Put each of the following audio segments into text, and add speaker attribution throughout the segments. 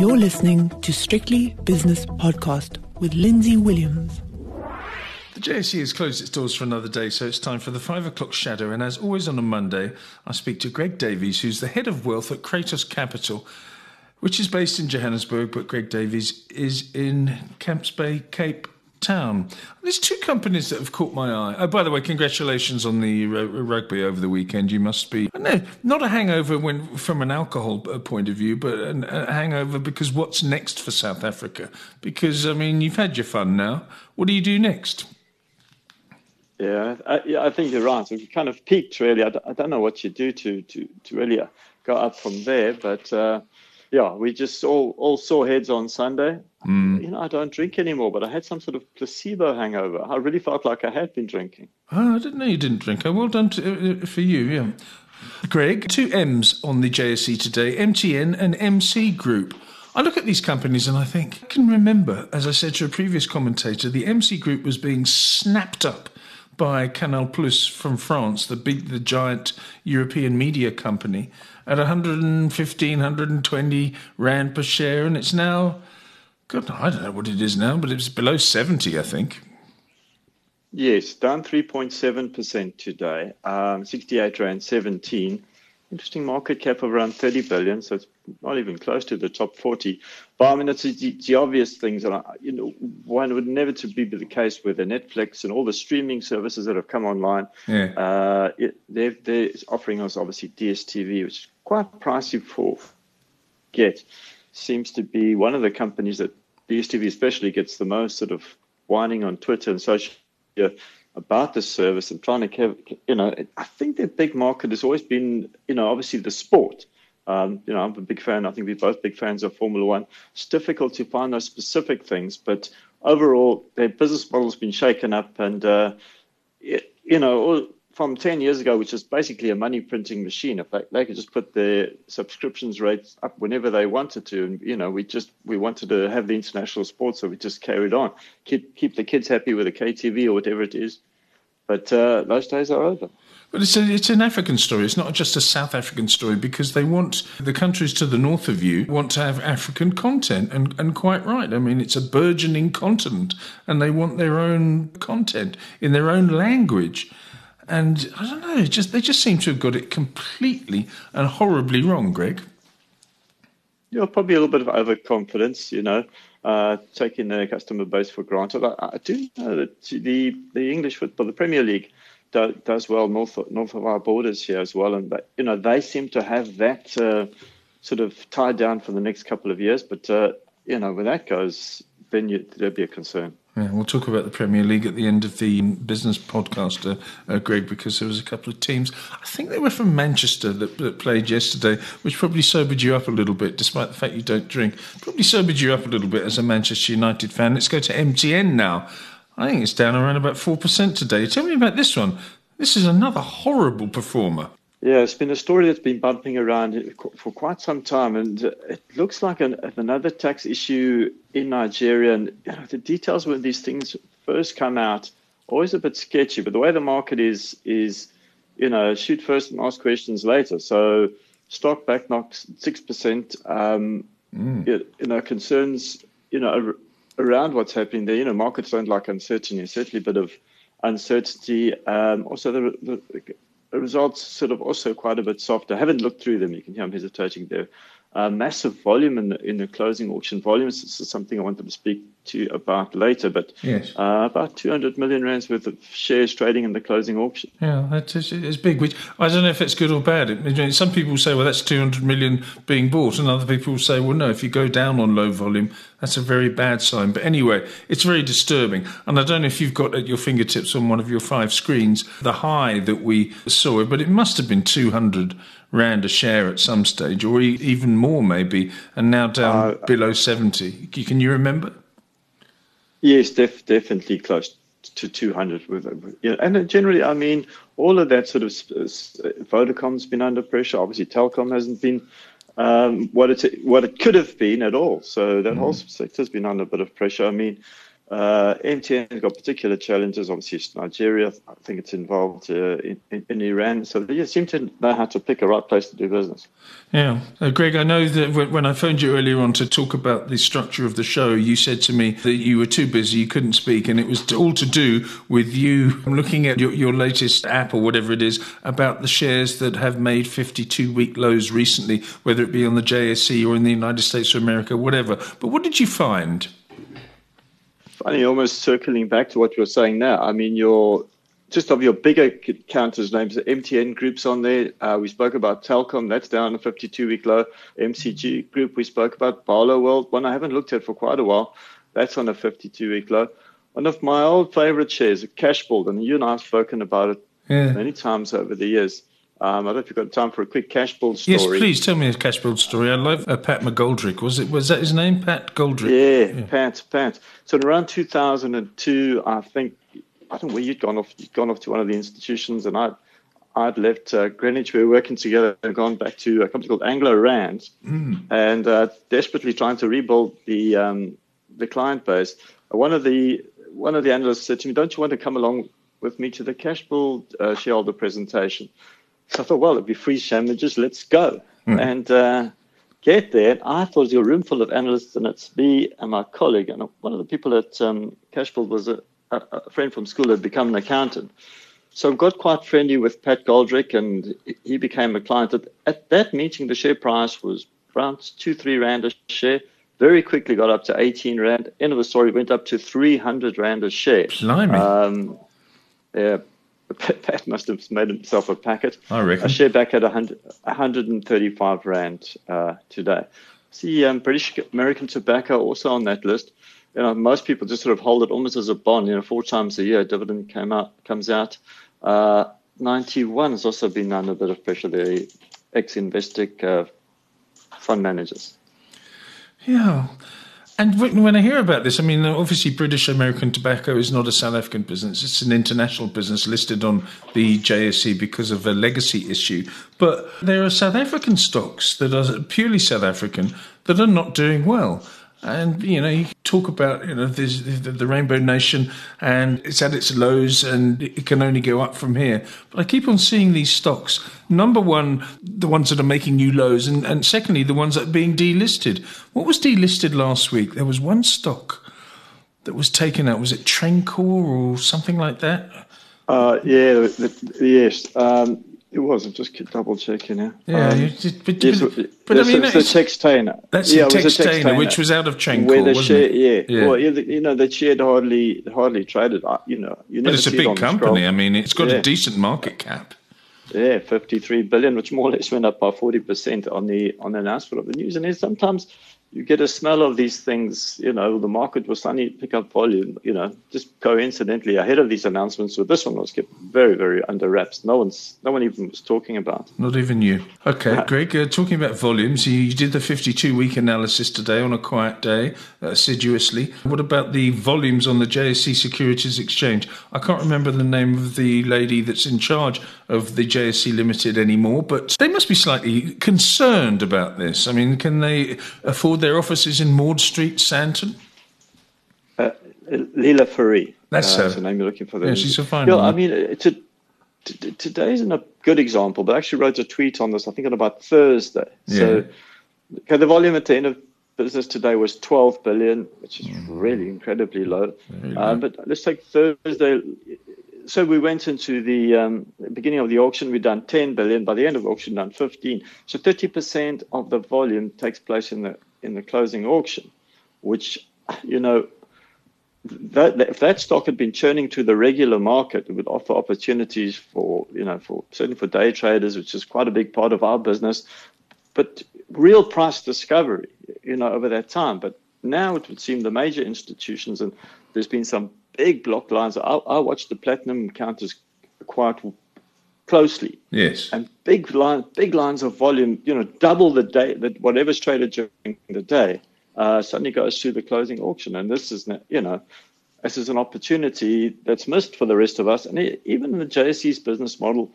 Speaker 1: You're listening to Strictly Business Podcast with Lindsay Williams.
Speaker 2: The JSE has closed its doors for another day, so it's time for the five o'clock shadow. And as always on a Monday, I speak to Greg Davies, who's the head of wealth at Cratos Capital, which is based in Johannesburg, but Greg Davies is in Camps Bay, Cape Town. There's two companies that have caught my eye. Oh, by the way, congratulations on the r- rugby over the weekend. You must be no, not a hangover when from an alcohol uh, point of view, but a hangover because what's next for South Africa? Because I mean, you've had your fun now. What do you do next?
Speaker 3: Yeah, I, yeah, I think you're right. We kind of peaked really. I d- I don't know what you do to to to really go up from there, but. Uh, yeah, we just all all saw heads on Sunday. Mm. You know, I don't drink anymore, but I had some sort of placebo hangover. I really felt like I had been drinking.
Speaker 2: Oh, I didn't know you didn't drink. Oh, well done to, uh, for you. Yeah, Greg. Two M's on the JSE today: MTN and MC Group. I look at these companies and I think I can remember, as I said to a previous commentator, the MC Group was being snapped up by Canal Plus from France, the big, the giant European media company, at 115, 120 rand per share, and it's now, God, I don't know what it is now, but it's below 70, I think.
Speaker 3: Yes, down 3.7% today, um, 68 rand 17. Interesting market cap of around 30 billion, so it's not even close to the top 40. But I mean, it's the, the obvious things that, you know, one would never to be the case with the Netflix and all the streaming services that have come online. Yeah. Uh, it, they're, they're offering us obviously DSTV, which is quite pricey for get. Seems to be one of the companies that DSTV especially gets the most sort of whining on Twitter and social media about the service and trying to, you know, I think their big market has always been, you know, obviously the sport. Um, you know, I'm a big fan. I think we're both big fans of Formula One. It's difficult to find those specific things, but overall, their business model's been shaken up, and uh, you know, from 10 years ago, which is basically a money printing machine. If they, they could just put their subscriptions rates up whenever they wanted to, and you know, we just we wanted to have the international sports, so we just carried on, keep keep the kids happy with the KTV or whatever it is. But uh, those days are over.
Speaker 2: But it's, a, it's an African story. It's not just a South African story because they want the countries to the north of you want to have African content, and, and quite right. I mean, it's a burgeoning continent, and they want their own content in their own language. And I don't know, just they just seem to have got it completely and horribly wrong, Greg.
Speaker 3: Yeah, probably a little bit of overconfidence, you know, uh, taking their customer base for granted. I, I, do know that the the English football, the Premier League, do, does well north north of our borders here as well, and but, you know they seem to have that uh, sort of tied down for the next couple of years. But uh, you know, where that goes, then you, there'd be a concern.
Speaker 2: Yeah, we'll talk about the Premier League at the end of the business podcast, uh, uh, Greg, because there was a couple of teams. I think they were from Manchester that, that, played yesterday, which probably sobered you up a little bit, despite the fact you don't drink. Probably sobered you up a little bit as a Manchester United fan. Let's go to MTN now. I think it's down around about 4% today. Tell me about this one. This is another horrible performer.
Speaker 3: Yeah, it's been a story that's been bumping around for quite some time, and it looks like an, another tax issue in Nigeria. And you know, the details when these things first come out always a bit sketchy. But the way the market is is, you know, shoot first and ask questions later. So stock back knocks six percent. Um, mm. you, you know, concerns you know around what's happening there. You know, markets don't like uncertainty. Certainly, a bit of uncertainty. Um, also, the the results sort of also quite a bit softer. I haven't looked through them. You can hear I'm hesitating there. Uh, massive volume in the, in the closing auction volumes. This is something I wanted to speak to you about later, but yes. uh, about 200 million rands worth of shares trading in the closing auction.
Speaker 2: Yeah, that's it's big. Which I don't know if it's good or bad. some people say, well, that's 200 million being bought, and other people say, well, no, if you go down on low volume, that's a very bad sign. But anyway, it's very disturbing. And I don't know if you've got at your fingertips on one of your five screens the high that we saw, but it must have been 200 rand a share at some stage, or even more maybe, and now down uh, below 70. Can you remember?
Speaker 3: Yes, def- definitely close to 200. With, you know, and generally, I mean, all of that sort of Vodacom's been under pressure. Obviously, Telkom hasn't been um, what it what it could have been at all. So that mm. whole sector's been under a bit of pressure. I mean, Uh, MTN's got particular challenges. Obviously, it's Nigeria. I think it's involved uh, in, in, in, Iran. So they seem to know how to pick a right place to do business.
Speaker 2: Yeah. Uh, Greg, I know that when I phoned you earlier on to talk about the structure of the show, you said to me that you were too busy, you couldn't speak, and it was all to do with you looking at your, your latest app or whatever it is about the shares that have made 52 week lows recently, whether it be on the JSE or in the United States of America, whatever. But what did you find?
Speaker 3: Funny, almost circling back to what you were saying now. I mean, your just of your bigger counters names, the MTN groups on there. Uh, we spoke about Telkom, that's down a 52 week low. MCG group, we spoke about Barloworld, one I haven't looked at for quite a while. That's on a 52 week low. One of my old favorite shares, Cashbuild, and you and I have spoken about it yeah. many times over the years. Um, I don't know if you've got time for a quick Cashbuild story.
Speaker 2: Yes, please tell me a Cashbuild story. I love uh, Pat McGoldrick. Was it? Was that his name? Pat Goldrick.
Speaker 3: Yeah, yeah, Pat. Pat. So in around 2002, I think I don't know where you'd gone off. You'd gone off to one of the institutions, and I'd I'd left uh, Greenwich. We were working together and gone back to a company called Anglo Rand, mm. and uh, desperately trying to rebuild the um, the client base. One of the one of the analysts said to me, "Don't you want to come along with me to the Cashbuild uh, shareholder presentation?" So I thought, well, it'd be free sandwiches. Let's go. Mm. And uh, get there. I thought it was a room full of analysts, and it's me and my colleague. And one of the people at um, was a, a, friend from school who had become an accountant. So I got quite friendly with Pat Goldrick, and he became a client. At, at that meeting, the share price was around two, three rand a share. Very quickly got up to 18 rand. End of the story, went up to 300 rand a share.
Speaker 2: Blimey. Um,
Speaker 3: yeah, Pat must have made himself a packet.
Speaker 2: I reckon.
Speaker 3: A share back at 100, 135 Rand uh, today. See, um, British American Tobacco also on that list. You know, most people just sort of hold it almost as a bond. You know, four times a year, dividend came out comes out. Uh, Ninety One has also been under a bit of pressure. The ex-Investec uh, fund managers.
Speaker 2: Yeah. And when I hear about this, I mean, obviously, British American Tobacco is not a South African business. It's an international business listed on the JSE because of a legacy issue. But there are South African stocks that are purely South African that are not doing well. And you know, you talk about you know the, the, Rainbow Nation, and it's at its lows, and it can only go up from here. But I keep on seeing these stocks. Number one, the ones that are making new lows, and, and secondly, the ones that are being delisted. What was delisted last week? There was one stock that was taken out. Was it Trencor or something like that?
Speaker 3: Uh, yeah, the, the, yes. Um, it was. I'm just double checking now.
Speaker 2: Yeah, um, but,
Speaker 3: yes, but, but I mean, it's the Textainer.
Speaker 2: That's yeah, the Textainer, which was out of
Speaker 3: where the
Speaker 2: share,
Speaker 3: yeah, yeah. Well, you know, the share hardly hardly traded. Uh, you know, you
Speaker 2: but it's a big
Speaker 3: it
Speaker 2: company. I mean, it's got yeah. a decent market cap.
Speaker 3: Yeah, 53 billion, which more or less went up by 40 percent on the on the announcement of the news. And then sometimes you get a smell of these things, you know, the market will suddenly pick up volume, you know, just coincidentally ahead of these announcements. So this one was kept very, very under wraps. No one's, no one even was talking about.
Speaker 2: Not even you. Okay, Greg, uh, talking about volumes, you, you, did the 52 week analysis today on a quiet day, uh, assiduously. What about the volumes on the JSE Securities Exchange? I can't remember the name of the lady that's in charge of the JSE Limited anymore, but they must be slightly concerned about this. I mean, can they afford their offices in Maude Street, Sandton?
Speaker 3: Uh, Leila Fourie.
Speaker 2: That's uh,
Speaker 3: the name you're looking for.
Speaker 2: Yeah, she's a fine yeah,
Speaker 3: I mean, it's a, t- today isn't a good example, but I actually wrote a tweet on this, I think on about Thursday. Yeah. So okay, the volume at the end of business today was 12 billion, which is mm. really incredibly low. Uh, but let's take Thursday. So we went into the um, beginning of the auction, we'd done 10 billion. By the end of the auction, done 15. So 30% of the volume takes place in the in the closing auction, which, you know, that, if that stock had been churning to the regular market, it would offer opportunities for, you know, for certainly for day traders, which is quite a big part of our business, but real price discovery, you know, over that time. But now it would seem the major institutions, and there's been some big block lines. I, I watch the platinum counters quite closely.
Speaker 2: Yes.
Speaker 3: And big line, big lines of volume, you know, double the day that whatever's traded during the day uh, suddenly goes through the closing auction. And this is, you know, this is an opportunity that's missed for the rest of us. And even in the JSE's business model,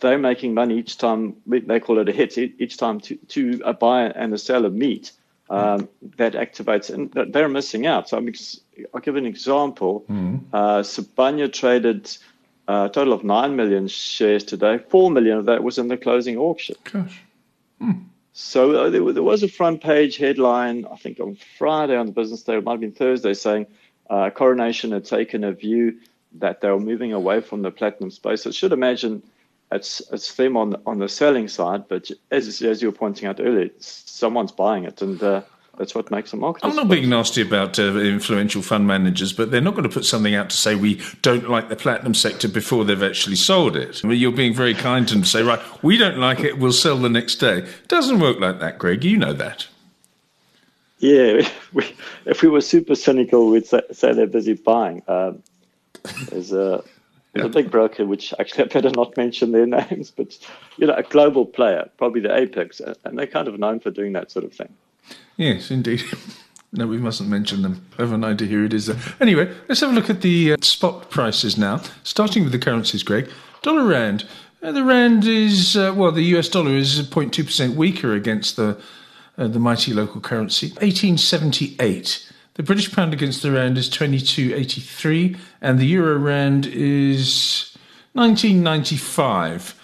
Speaker 3: they're making money each time they call it a hit each time to, to a buyer and a seller meet um, that activates, and they're missing out. So I'm ex- I'll give an example. Mm. Uh, traded a total of 9 million shares today. 4 million of that was in the closing auction.
Speaker 2: Gosh. Mm.
Speaker 3: So uh, there, there, was a front page headline, I think on Friday on the business day, it might have been Thursday, saying uh, Coronation had taken a view that they were moving away from the platinum space. I should imagine it's it's them on on the selling side, but as as you were pointing out earlier, someone's buying it, and uh, that's what makes a market.
Speaker 2: I'm not being nasty about uh, influential fund managers, but they're not going to put something out to say we don't like the platinum sector before they've actually sold it. I mean, you're being very kind to them to say, right, we don't like it, we'll sell the next day. It doesn't work like that, Greg. You know that.
Speaker 3: Yeah, we, if we were super cynical, we'd say, say they're busy buying. Um, there's a there's a big broker, which actually I better not mention their names, but you know, a global player, probably the apex, and they're kind of known for doing that sort of thing.
Speaker 2: Yes, indeed. No, we mustn't mention them. I have an idea who it is. There. Anyway, let's have a look at the uh, spot prices now. Starting with the currencies, Greg. Dollar Rand. Uh, the Rand is, uh, well, the US dollar is 0.2% weaker against the, uh, the mighty local currency. 1878. The British pound against the Rand is 22.83, and the Euro Rand is 1995.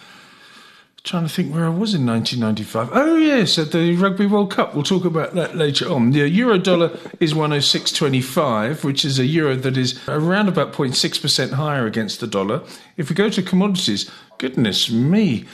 Speaker 2: Trying to think where I was in 1995. Oh, yes, at the Rugby World Cup. We'll talk about that later on. The euro dollar is 106.25, which is a euro that is around about 0.6% higher against the dollar. If we go to commodities, goodness me,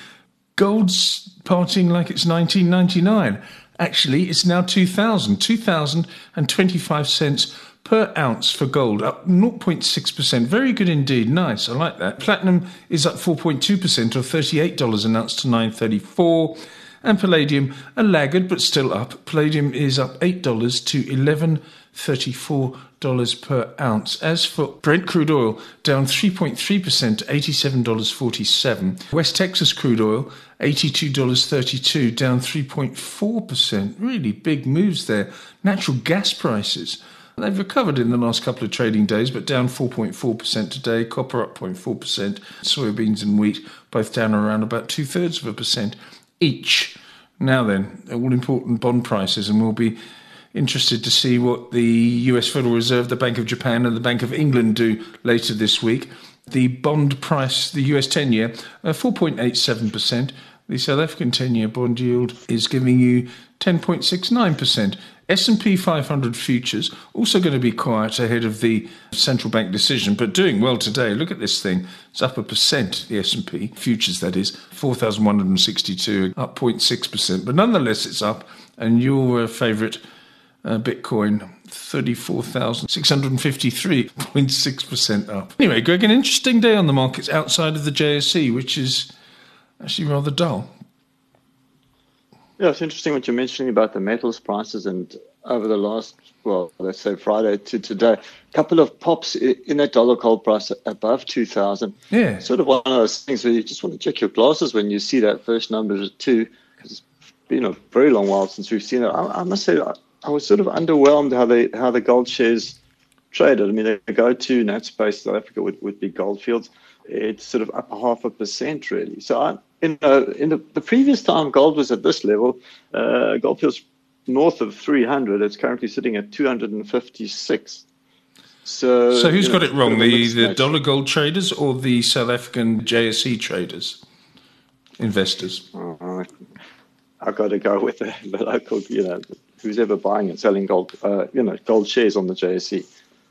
Speaker 2: gold's parting like it's 1999. Actually, it's now 2000, 2025 cents per ounce for gold, up 0.6%. Very good indeed. Nice. I like that. Platinum is up 4.2% or $38 an ounce to 934 and palladium a laggard but still up. Palladium is up $8 to 1134 dollars per ounce. As for Brent crude oil, down 3.3% to $87.47. West Texas crude oil, $82.32, down 3.4%. Really big moves there. Natural gas prices They've recovered in the last couple of trading days, but down 4.4% today. Copper up 0.4%. Soybeans and wheat both down around about two thirds of a percent each. Now then, all important bond prices, and we'll be interested to see what the US Federal Reserve, the Bank of Japan, and the Bank of England do later this week. The bond price, the US 10 year, uh, 4.87%. The South African 10 year bond yield is giving you 10.69%. S&P 500 futures also going to be quiet ahead of the central bank decision, but doing well today. Look at this thing; it's up a percent. The S&P futures, that is, 4,162, up 0.6 percent. But nonetheless, it's up. And your uh, favourite uh, Bitcoin, 34,653.6% up. Anyway, Greg, an interesting day on the markets outside of the JSE, which is actually rather dull.
Speaker 3: Yeah, it's interesting what you're mentioning about the metals prices and over the last, well, let's say Friday to today, a couple of pops in that dollar gold price above 2000.
Speaker 2: Yeah.
Speaker 3: Sort of one of those things where you just want to check your glasses when you see that first number at two, because it's been a very long while since we've seen it. I, I must say, I, I, was sort of underwhelmed how they how the gold shares traded. I mean, they go to in that space, South Africa would, would be Gold Fields. It's sort of up a half a percent, really. So I, in, uh, in the, the, previous time gold was at this level, uh, Gold Fields north of 300. It's currently sitting at 256. So,
Speaker 2: so who's got know, it wrong? The, the dollar gold traders or the South African JSE traders, investors? Uh,
Speaker 3: I've got to go with the, the, local, you know, who's ever buying and selling gold, uh, you know, gold shares on the JSE.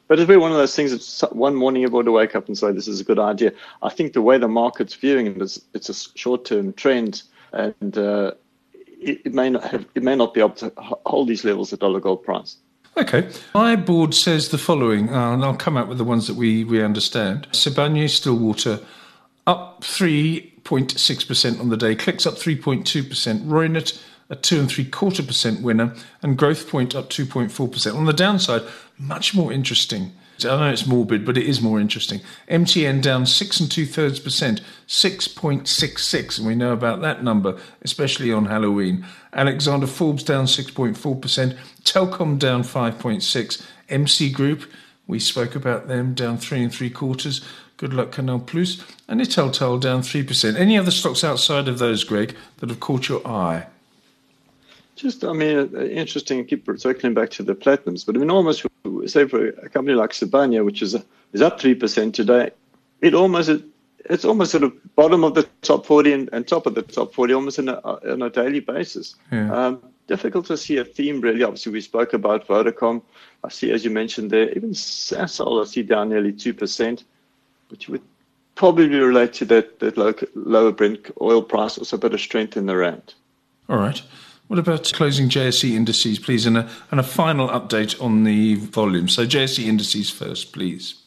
Speaker 3: But it'll be one of those things that one morning you're going to wake up and say, this is a good idea. I think the way the market's viewing it is it's a short term trend and uh, it, it, may not have, it may not be able to hold these levels at dollar gold price.
Speaker 2: Okay. My board says the following, uh, and I'll come out with the ones that we, we understand. Sibanye Stillwater up 3.6% on the day, Clicks up 3.2%, Reunert a two and three quarter percent winner, and Growthpoint up 2.4%. On the downside, much more interesting. I know it's morbid, but it is more interesting. MTN down six and two thirds percent, 6.66, and we know about that number, especially on Halloween. Alexander Forbes down 6.4%, Telkom down 5.6, MC Group, we spoke about them down three and three quarters. Good luck, Canal Plus, and Italtile down 3%. Any other stocks outside of those, Greg, that have caught your eye?
Speaker 3: Just, I mean, interesting. Keep circling back to the platinums, but I mean, almost say for a company like Sibanye, which is is up three percent today, it almost it's almost sort of bottom of the top forty and, and top of the top forty, almost on a, on a daily basis. Yeah. Um, difficult to see a theme really. Obviously, we spoke about Vodacom. I see, as you mentioned there, even Sasol, I see down nearly two percent, which would probably relate to that that low, lower Brent oil price, also a bit of strength in the rand.
Speaker 2: All right. What about closing JSE indices, please, and a, and a final update on the volume? So JSE indices first, please.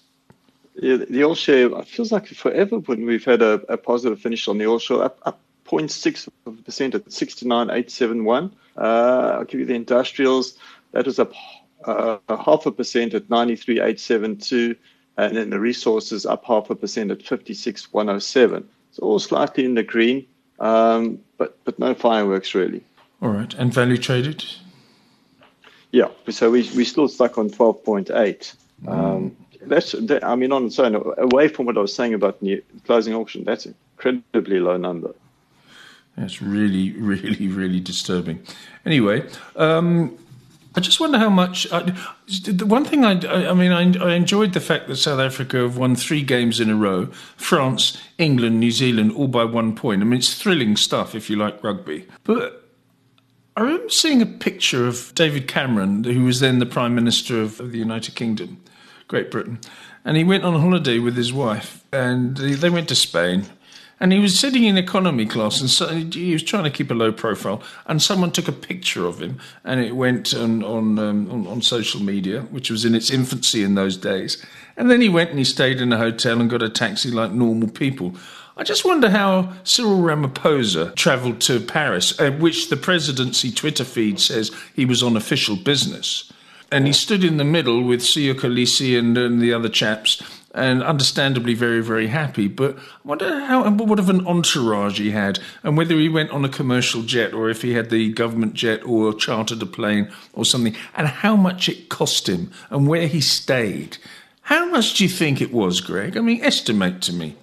Speaker 3: Yeah, the All Share, it feels like forever when we've had a, a positive finish on the All Share, up, up 0.6% at 69,871. Uh, I'll give you the industrials. That was up uh, half a percent at 93,872. And then the resources up half a percent at 56,107. So all slightly in the green, um, but, but no fireworks really.
Speaker 2: All right. And value traded?
Speaker 3: Yeah. So we, we're still stuck on 12.8. Mm. Um, that's, that, I mean, on its own, away from what I was saying about new, closing auction, that's an incredibly low number.
Speaker 2: That's really, really, really disturbing. Anyway, um, I just wonder how much. I, the one thing I, I, I mean, I, I, enjoyed the fact that South Africa have won three games in a row. France, England, New Zealand, all by one point. I mean, it's thrilling stuff if you like rugby. But I remember seeing a picture of David Cameron, who was then the Prime Minister of, of the United Kingdom, Great Britain, and he went on holiday with his wife, and they went to Spain. And he was sitting in economy class, and so he was trying to keep a low profile. And someone took a picture of him, and it went on on, um, on, on social media, which was in its infancy in those days. And then he went and he stayed in a hotel and got a taxi like normal people. I just wonder how Cyril Ramaphosa travelled to Paris, at which the presidency Twitter feed says he was on official business. And he stood in the middle with Siya Kolisi and, and the other chaps, and understandably very, very happy. But I wonder how what of an entourage he had, and whether he went on a commercial jet or if he had the government jet or chartered a plane or something, and how much it cost him and where he stayed. How much do you think it was, Greg? I mean, estimate to me.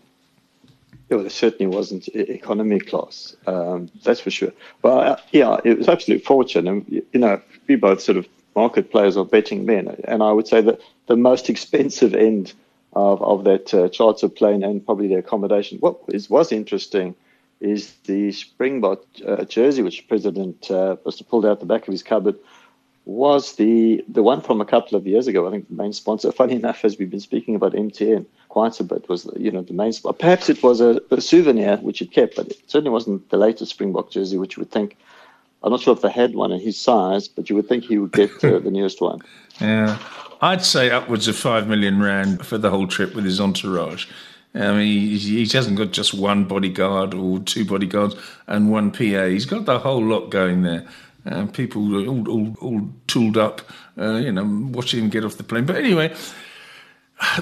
Speaker 3: Well, it certainly wasn't economy class. Um, that's for sure. But uh, yeah, it was absolute fortune, and you know, we both sort of market players are betting men, and I would say that the most expensive end of of that uh, charter plane and probably the accommodation. What is was interesting is the Springbok uh, jersey, which President uh, must have pulled out the back of his cupboard was the the one from a couple of years ago. I think the main sponsor. Funny enough, as we've been speaking about MTN quite a bit, was you know the main. Perhaps it was a, a, souvenir which it kept, but it certainly wasn't the latest Springbok jersey, which you would think. I'm not sure if they had one in his size, but you would think he would get uh, the newest one.
Speaker 2: Yeah, I'd say upwards of five million rand for the whole trip with his entourage. I mean, he, he hasn't got just one bodyguard or two bodyguards and one PA. He's got the whole lot going there. People all, all, all tooled up, uh, you know, watching him get off the plane. But anyway,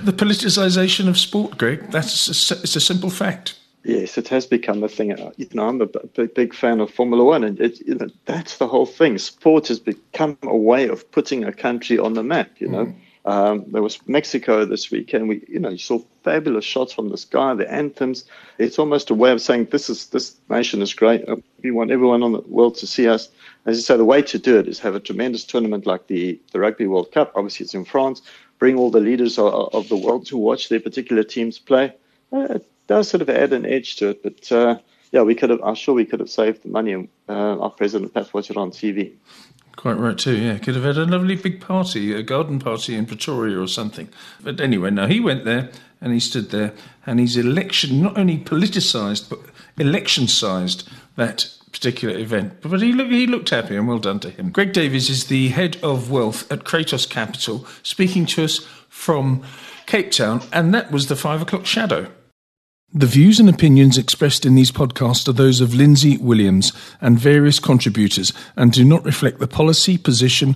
Speaker 2: the politicization of sport, Greg, that's a, it's a simple fact.
Speaker 3: Yes, it has become a thing. You know, I'm a big, big fan of Formula One, and it, you know, that's the whole thing. Sport has become a way of putting a country on the map. You know, mm. Um, there was Mexico this weekend. We, you know, you saw fabulous shots from the sky, the anthems. It's almost a way of saying this is this nation is great. Uh, we want everyone on the world to see us. As you say, the way to do it is have a tremendous tournament like the the Rugby World Cup. Obviously, it's in France. Bring all the leaders of, of the world to watch their particular teams play. Uh, it does sort of add an edge to it, but. Uh, yeah, we could have. I'm sure we could have saved the money and uh, our president perhaps watch it on TV.
Speaker 2: Quite right too. Yeah, could have had a lovely big party, a garden party in Pretoria or something. But anyway, now he went there and he stood there, and he's election not only politicised but election-sized that particular event. But he looked, he looked happy, and well done to him. Greg Davies is the head of wealth at Cratos Capital, speaking to us from Cape Town, and that was the five o'clock shadow. The views and opinions expressed in these podcasts are those of Lindsay Williams and various contributors and do not reflect the policy, position,